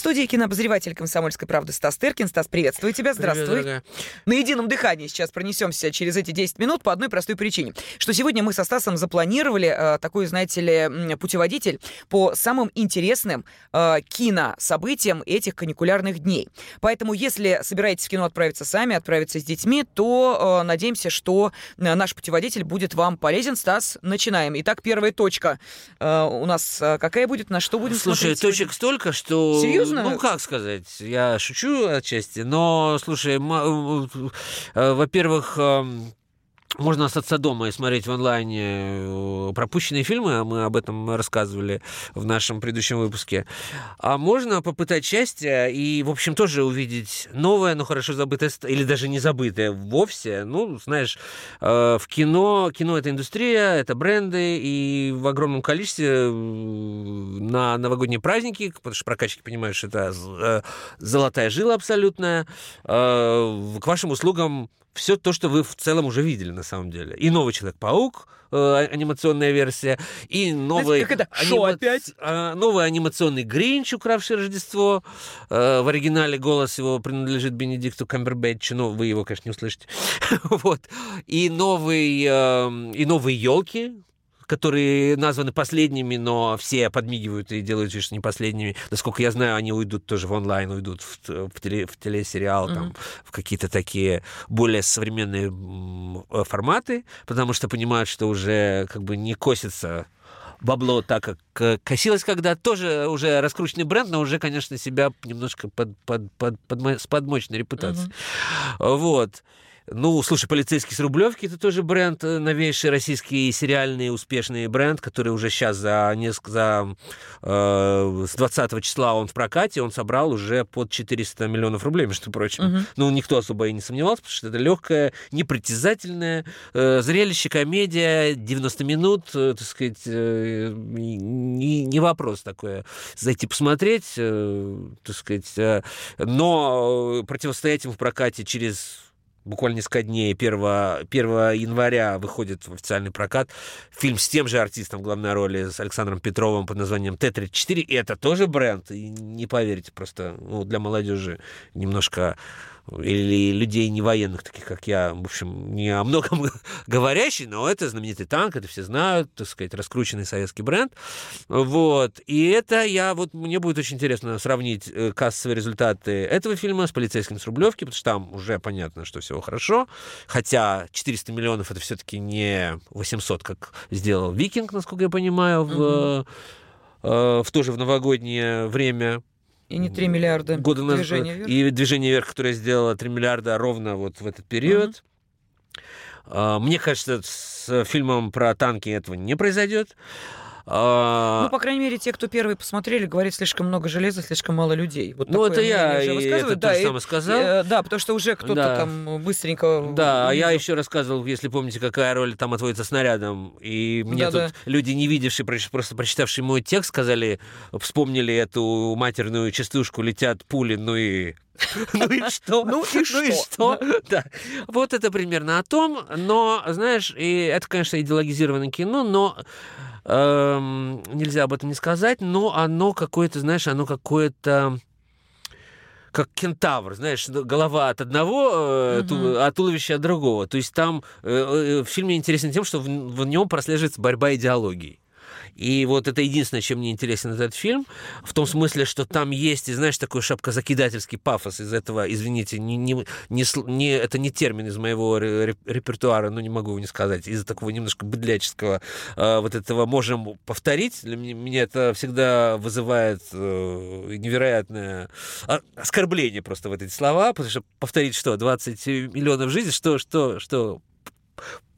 В студии кинообозреватель «Комсомольской правды» Стас Тыркин. Стас, приветствую тебя, здравствуй. Привет, На едином дыхании сейчас пронесемся через эти 10 минут по одной простой причине. Что сегодня мы со Стасом запланировали э, такой, знаете ли, путеводитель по самым интересным э, кинособытиям этих каникулярных дней. Поэтому, если собираетесь в кино отправиться сами, отправиться с детьми, то э, надеемся, что э, наш путеводитель будет вам полезен. Стас, начинаем. Итак, первая точка э, у нас э, какая будет? На что будем Слушай, смотреть точек столько, что... Серьезно? Ну, как сказать, я шучу отчасти, но, слушай, м- э, во-первых, эм, можно остаться дома и смотреть в онлайне э, пропущенные фильмы, а мы об этом рассказывали в нашем предыдущем выпуске. А можно попытать счастье и, в общем, тоже увидеть новое, но хорошо забытое, или даже не забытое вовсе. Ну, знаешь, э, в кино, кино — это индустрия, это бренды, и в огромном количестве э, на новогодние праздники, потому что прокачки понимают, что это золотая жила абсолютная, к вашим услугам все то, что вы в целом уже видели на самом деле. И новый Человек-паук, э, анимационная версия, и новый... Как это? Шо опять? Э, новый анимационный Гринч, укравший Рождество. Э, в оригинале голос его принадлежит Бенедикту Камбербэтчу, но вы его, конечно, не услышите. вот. И новый, э, и новые елки, которые названы последними, но все подмигивают и делают вид, что не последними. Насколько я знаю, они уйдут тоже в онлайн, уйдут в, в, теле, в телесериал, mm-hmm. там, в какие-то такие более современные э, форматы, потому что понимают, что уже как бы не косится бабло так, как э, косилось когда тоже уже раскрученный бренд, но уже, конечно, себя немножко под, под, под, под, с подмочной репутацией. Uh-huh. Вот. Ну, слушай, полицейский с Рублевки это тоже бренд, э, новейший российский сериальный успешный бренд, который уже сейчас за несколько за э, с 20 числа он в прокате, он собрал уже под 400 миллионов рублей, между прочим. Угу. Ну, никто особо и не сомневался, потому что это легкое, непритязательное э, зрелище, комедия, 90 минут, э, так сказать, э, не, не вопрос такое зайти посмотреть, э, так сказать, э, но противостоять ему в прокате через буквально несколько дней, 1, 1 января выходит в официальный прокат фильм с тем же артистом в главной роли, с Александром Петровым под названием Т-34, и это тоже бренд, и не поверите, просто ну, для молодежи немножко или людей не военных, таких как я, в общем, не о многом говорящий, но это знаменитый танк, это все знают, так сказать, раскрученный советский бренд. Вот. И это я, вот мне будет очень интересно сравнить э, кассовые результаты этого фильма с «Полицейским с Рублевки», потому что там уже понятно, что все хорошо, хотя 400 миллионов это все-таки не 800, как сделал «Викинг», насколько я понимаю, в, угу. в тоже в новогоднее время. И не 3 миллиарда года назад. Движение вверх. И движение вверх, которое сделало 3 миллиарда ровно вот в этот период. Uh-huh. Мне кажется, с фильмом про танки этого не произойдет. А... Ну, по крайней мере, те, кто первые посмотрели, говорят, слишком много железа, слишком мало людей. Вот ну, это я и это да, то самое сказал. Э, да, потому что уже кто-то да. там быстренько... Да, а я еще рассказывал, если помните, какая роль там отводится снарядом. И мне да, тут да. люди, не видевшие, просто прочитавшие мой текст, сказали, вспомнили эту матерную частушку «Летят пули», ну и ну и что? Ну и что? Ну и что? Да. Вот это примерно о том. Но, знаешь, и это, конечно, идеологизированное кино, но эм, нельзя об этом не сказать, но оно какое-то, знаешь, оно какое-то как кентавр, знаешь, голова от одного, uh-huh. а туловище от другого. То есть там э, э, в фильме интересен тем, что в, в нем прослеживается борьба идеологий. И вот это единственное, чем мне интересен этот фильм, в том смысле, что там есть, и знаешь, такой шапкозакидательский пафос из этого, извините, не, не, не, не, это не термин из моего репертуара, но не могу его не сказать, из-за такого немножко быдляческого э, вот этого можем повторить. Для меня, меня это всегда вызывает э, невероятное оскорбление просто в эти слова, потому что повторить что, 20 миллионов жизней, что, что, что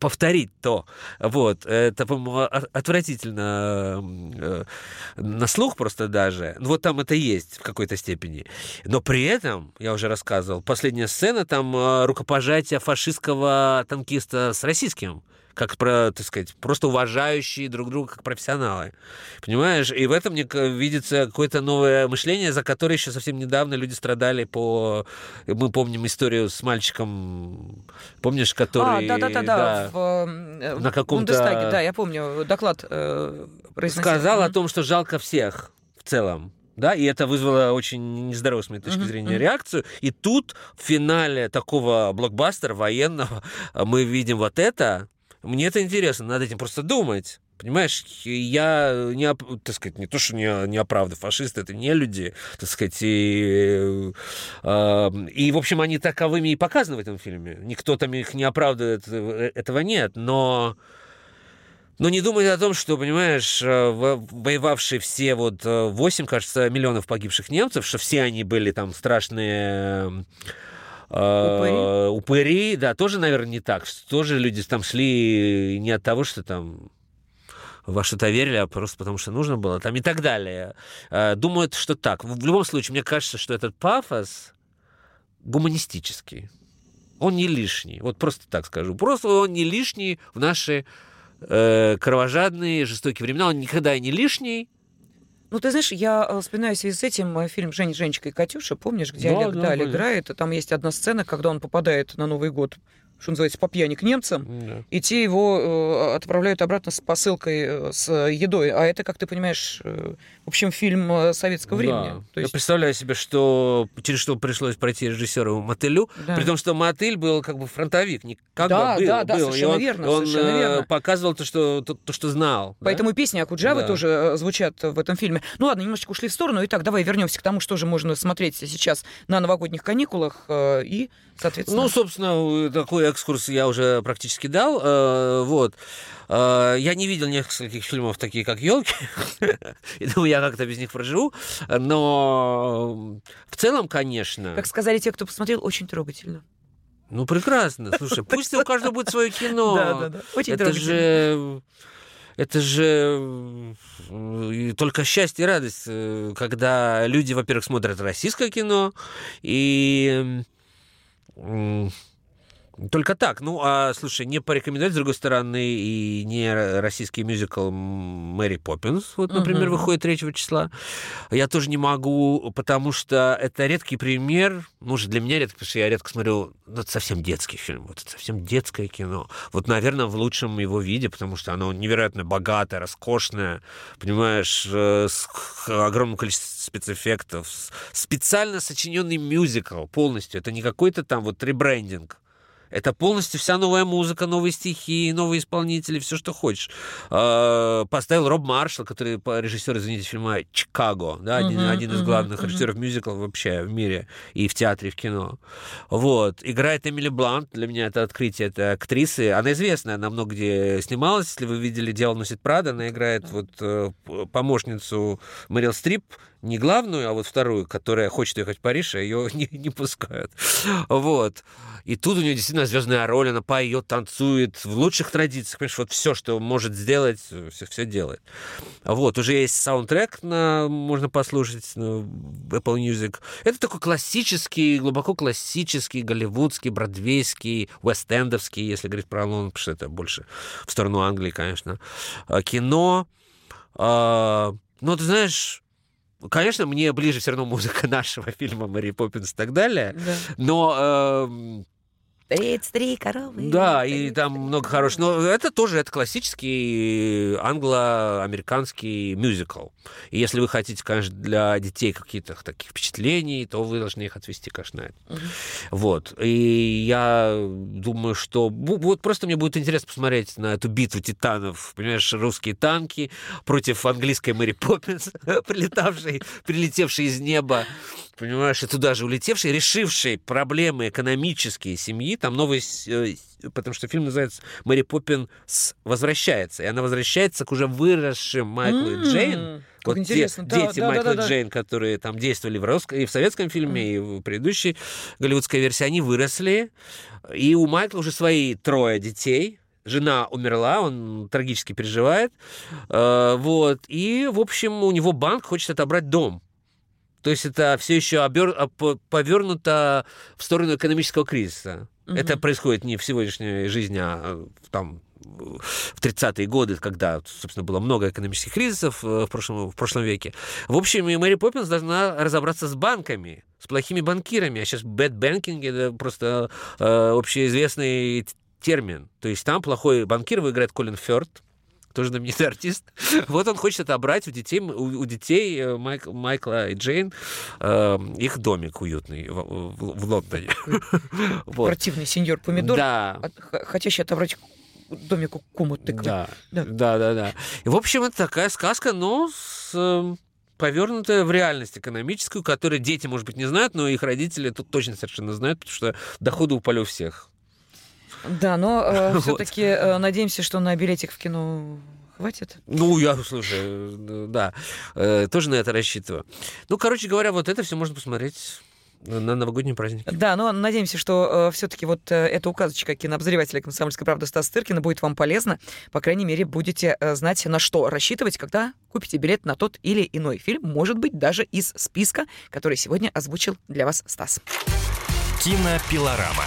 повторить то. Вот. Это, по-моему, отвратительно э, на слух просто даже. Ну, вот там это есть в какой-то степени. Но при этом, я уже рассказывал, последняя сцена, там э, рукопожатие фашистского танкиста с российским как, про, так сказать, просто уважающие друг друга как профессионалы. Понимаешь? И в этом мне видится какое-то новое мышление, за которое еще совсем недавно люди страдали по... Мы помним историю с мальчиком, помнишь, который... А, да-да-да, да, э, на каком-то... да, я помню, доклад э, произносил. Сказал о том, что жалко всех в целом да, и это вызвало очень нездоровую, с моей точки зрения, реакцию. И тут в финале такого блокбастера военного мы видим вот это. Мне это интересно, надо этим просто думать. Понимаешь, я не, так сказать, не то, что не, не оправдываю, фашисты это не люди, так сказать, и, э, и, в общем, они таковыми и показаны в этом фильме. Никто там их не оправдывает, э, этого нет, но но не думай о том, что, понимаешь, э, воевавшие все вот 8, э, кажется, миллионов погибших немцев, что все они были там страшные упыри, упыри да, тоже, наверное, не так. Тоже люди там шли не от того, что там во что-то верили, а просто потому что нужно было, там и так далее. Думают, что так. В любом случае, мне кажется, что этот пафос гуманистический. Он не лишний. Вот просто так скажу. Просто он не лишний в нашей э, кровожадные, жестокие времена. Он никогда не лишний. Ну, ты знаешь, я э, вспоминаю в связи с этим э, фильм «Жень, Женечка и Катюша», помнишь, где да, Олег да, Даль играет, там есть одна сцена, когда он попадает на Новый год что называется, по пьяни к немцам, да. и те его э, отправляют обратно с посылкой э, с едой. А это, как ты понимаешь, э, в общем, фильм советского да. времени. То есть... Я представляю себе, что через что пришлось пройти режиссеру Мотылю, да. при том, что Мотыль был как бы фронтовик, не как да, бы был, да, да, был. совершенно он, верно, он совершенно верно. показывал то, что, то, то, что знал. Поэтому да? песни Акуджавы да. тоже звучат в этом фильме. Ну ладно, немножечко ушли в сторону. Итак, давай вернемся к тому, что же можно смотреть сейчас на новогодних каникулах и соответственно. Ну, собственно, такой экскурс я уже практически дал. Э, вот. Э, я не видел нескольких фильмов, такие как елки. И думаю, я как-то без них проживу. Но в целом, конечно. Как сказали те, кто посмотрел, очень трогательно. Ну, прекрасно. Слушай, пусть у каждого будет свое кино. Да, да, да. Очень Это же это же только счастье и радость, э, когда люди, во-первых, смотрят российское кино, и Mm. Только так. Ну, а, слушай, не порекомендовать, с другой стороны, и не российский мюзикл «Мэри Поппинс», вот, например, uh-huh. выходит 3 числа. Я тоже не могу, потому что это редкий пример, ну, же для меня редкий, потому что я редко смотрю, ну, это совсем детский фильм, вот это совсем детское кино. Вот, наверное, в лучшем его виде, потому что оно невероятно богатое, роскошное, понимаешь, э, с огромным количеством спецэффектов, специально сочиненный мюзикл полностью. Это не какой-то там вот ребрендинг. Это полностью вся новая музыка, новые стихи, новые исполнители, все, что хочешь. А, поставил Роб Маршалл, который режиссер, извините, фильма «Чикаго», да, один, uh-huh, один из главных uh-huh, режиссеров мюзиклов вообще в мире, и в театре, и в кино. Вот. Играет Эмили Блант, для меня это открытие, это актрисы. Она известная, она много где снималась. Если вы видели «Дело носит Прада», она играет вот э, помощницу Мэрил Стрип, не главную, а вот вторую, которая хочет ехать в Париж, а ее не, не пускают. Вот. И тут у нее действительно звездная роль, она поет, танцует в лучших традициях, понимаешь, вот все, что может сделать, все, все делает. Вот, уже есть саундтрек, на, можно послушать на Apple Music. Это такой классический, глубоко классический, голливудский, бродвейский, вест-эндовский, если говорить про Лондон, потому что это больше в сторону Англии, конечно, а, кино. А, ну, ты знаешь, Конечно, мне ближе все равно музыка нашего фильма «Мэри Поппинс» и так далее, да. но э, 33 коровы. Да, и там много хороших. Но это тоже это классический англо-американский мюзикл. И если вы хотите, конечно, для детей каких-то таких впечатлений, то вы должны их отвести, конечно, на это. Угу. Вот. И я думаю, что вот просто мне будет интересно посмотреть на эту битву титанов. Понимаешь, русские танки против английской Мэри Поппинс, прилетавшей, прилетевшей из неба понимаешь, и туда же улетевший, решивший проблемы экономические семьи, там новый, э, потому что фильм называется «Мэри Поппинс возвращается», и она возвращается к уже выросшим Майклу mm-hmm. и Джейн, как вот интересно. Те, да, дети да, Майкла да, да, Джейн, которые там действовали в, русском, и в советском фильме, mm. и в предыдущей голливудской версии, они выросли. И у Майкла уже свои трое детей. Жена умерла, он трагически переживает. Э, вот. И, в общем, у него банк хочет отобрать дом. То есть это все еще обер... повернуто в сторону экономического кризиса. Угу. Это происходит не в сегодняшней жизни, а там в 30-е годы, когда, собственно, было много экономических кризисов в прошлом, в прошлом веке. В общем, и Мэри Поппинс должна разобраться с банками, с плохими банкирами. А сейчас banking — это просто э, общеизвестный термин. То есть там плохой банкир, его играет Колин Фёрд, тоже знаменитый артист. Вот он хочет отобрать у детей, у, у детей э, Майк, Майкла и Джейн э, их домик уютный в, в, в Лондоне. вот. Противный сеньор Помидор, да. хотящий отобрать домик у куму тыквы. Да. да, да, да, да. И, в общем, это такая сказка, но с э, повернутая в реальность экономическую, которую дети, может быть, не знают, но их родители тут точно совершенно знают, потому что доходы упали у всех. Да, но э, все-таки э, надеемся, что на билетик в кино хватит. Ну, я, слушай, да, э, тоже на это рассчитываю. Ну, короче говоря, вот это все можно посмотреть на новогодний праздник. Да, но надеемся, что э, все-таки вот э, эта указочка кинообозревателя «Комсомольской правды» Стас Тыркина будет вам полезна. По крайней мере, будете э, знать, на что рассчитывать, когда купите билет на тот или иной фильм, может быть, даже из списка, который сегодня озвучил для вас Стас. Кинопилорама.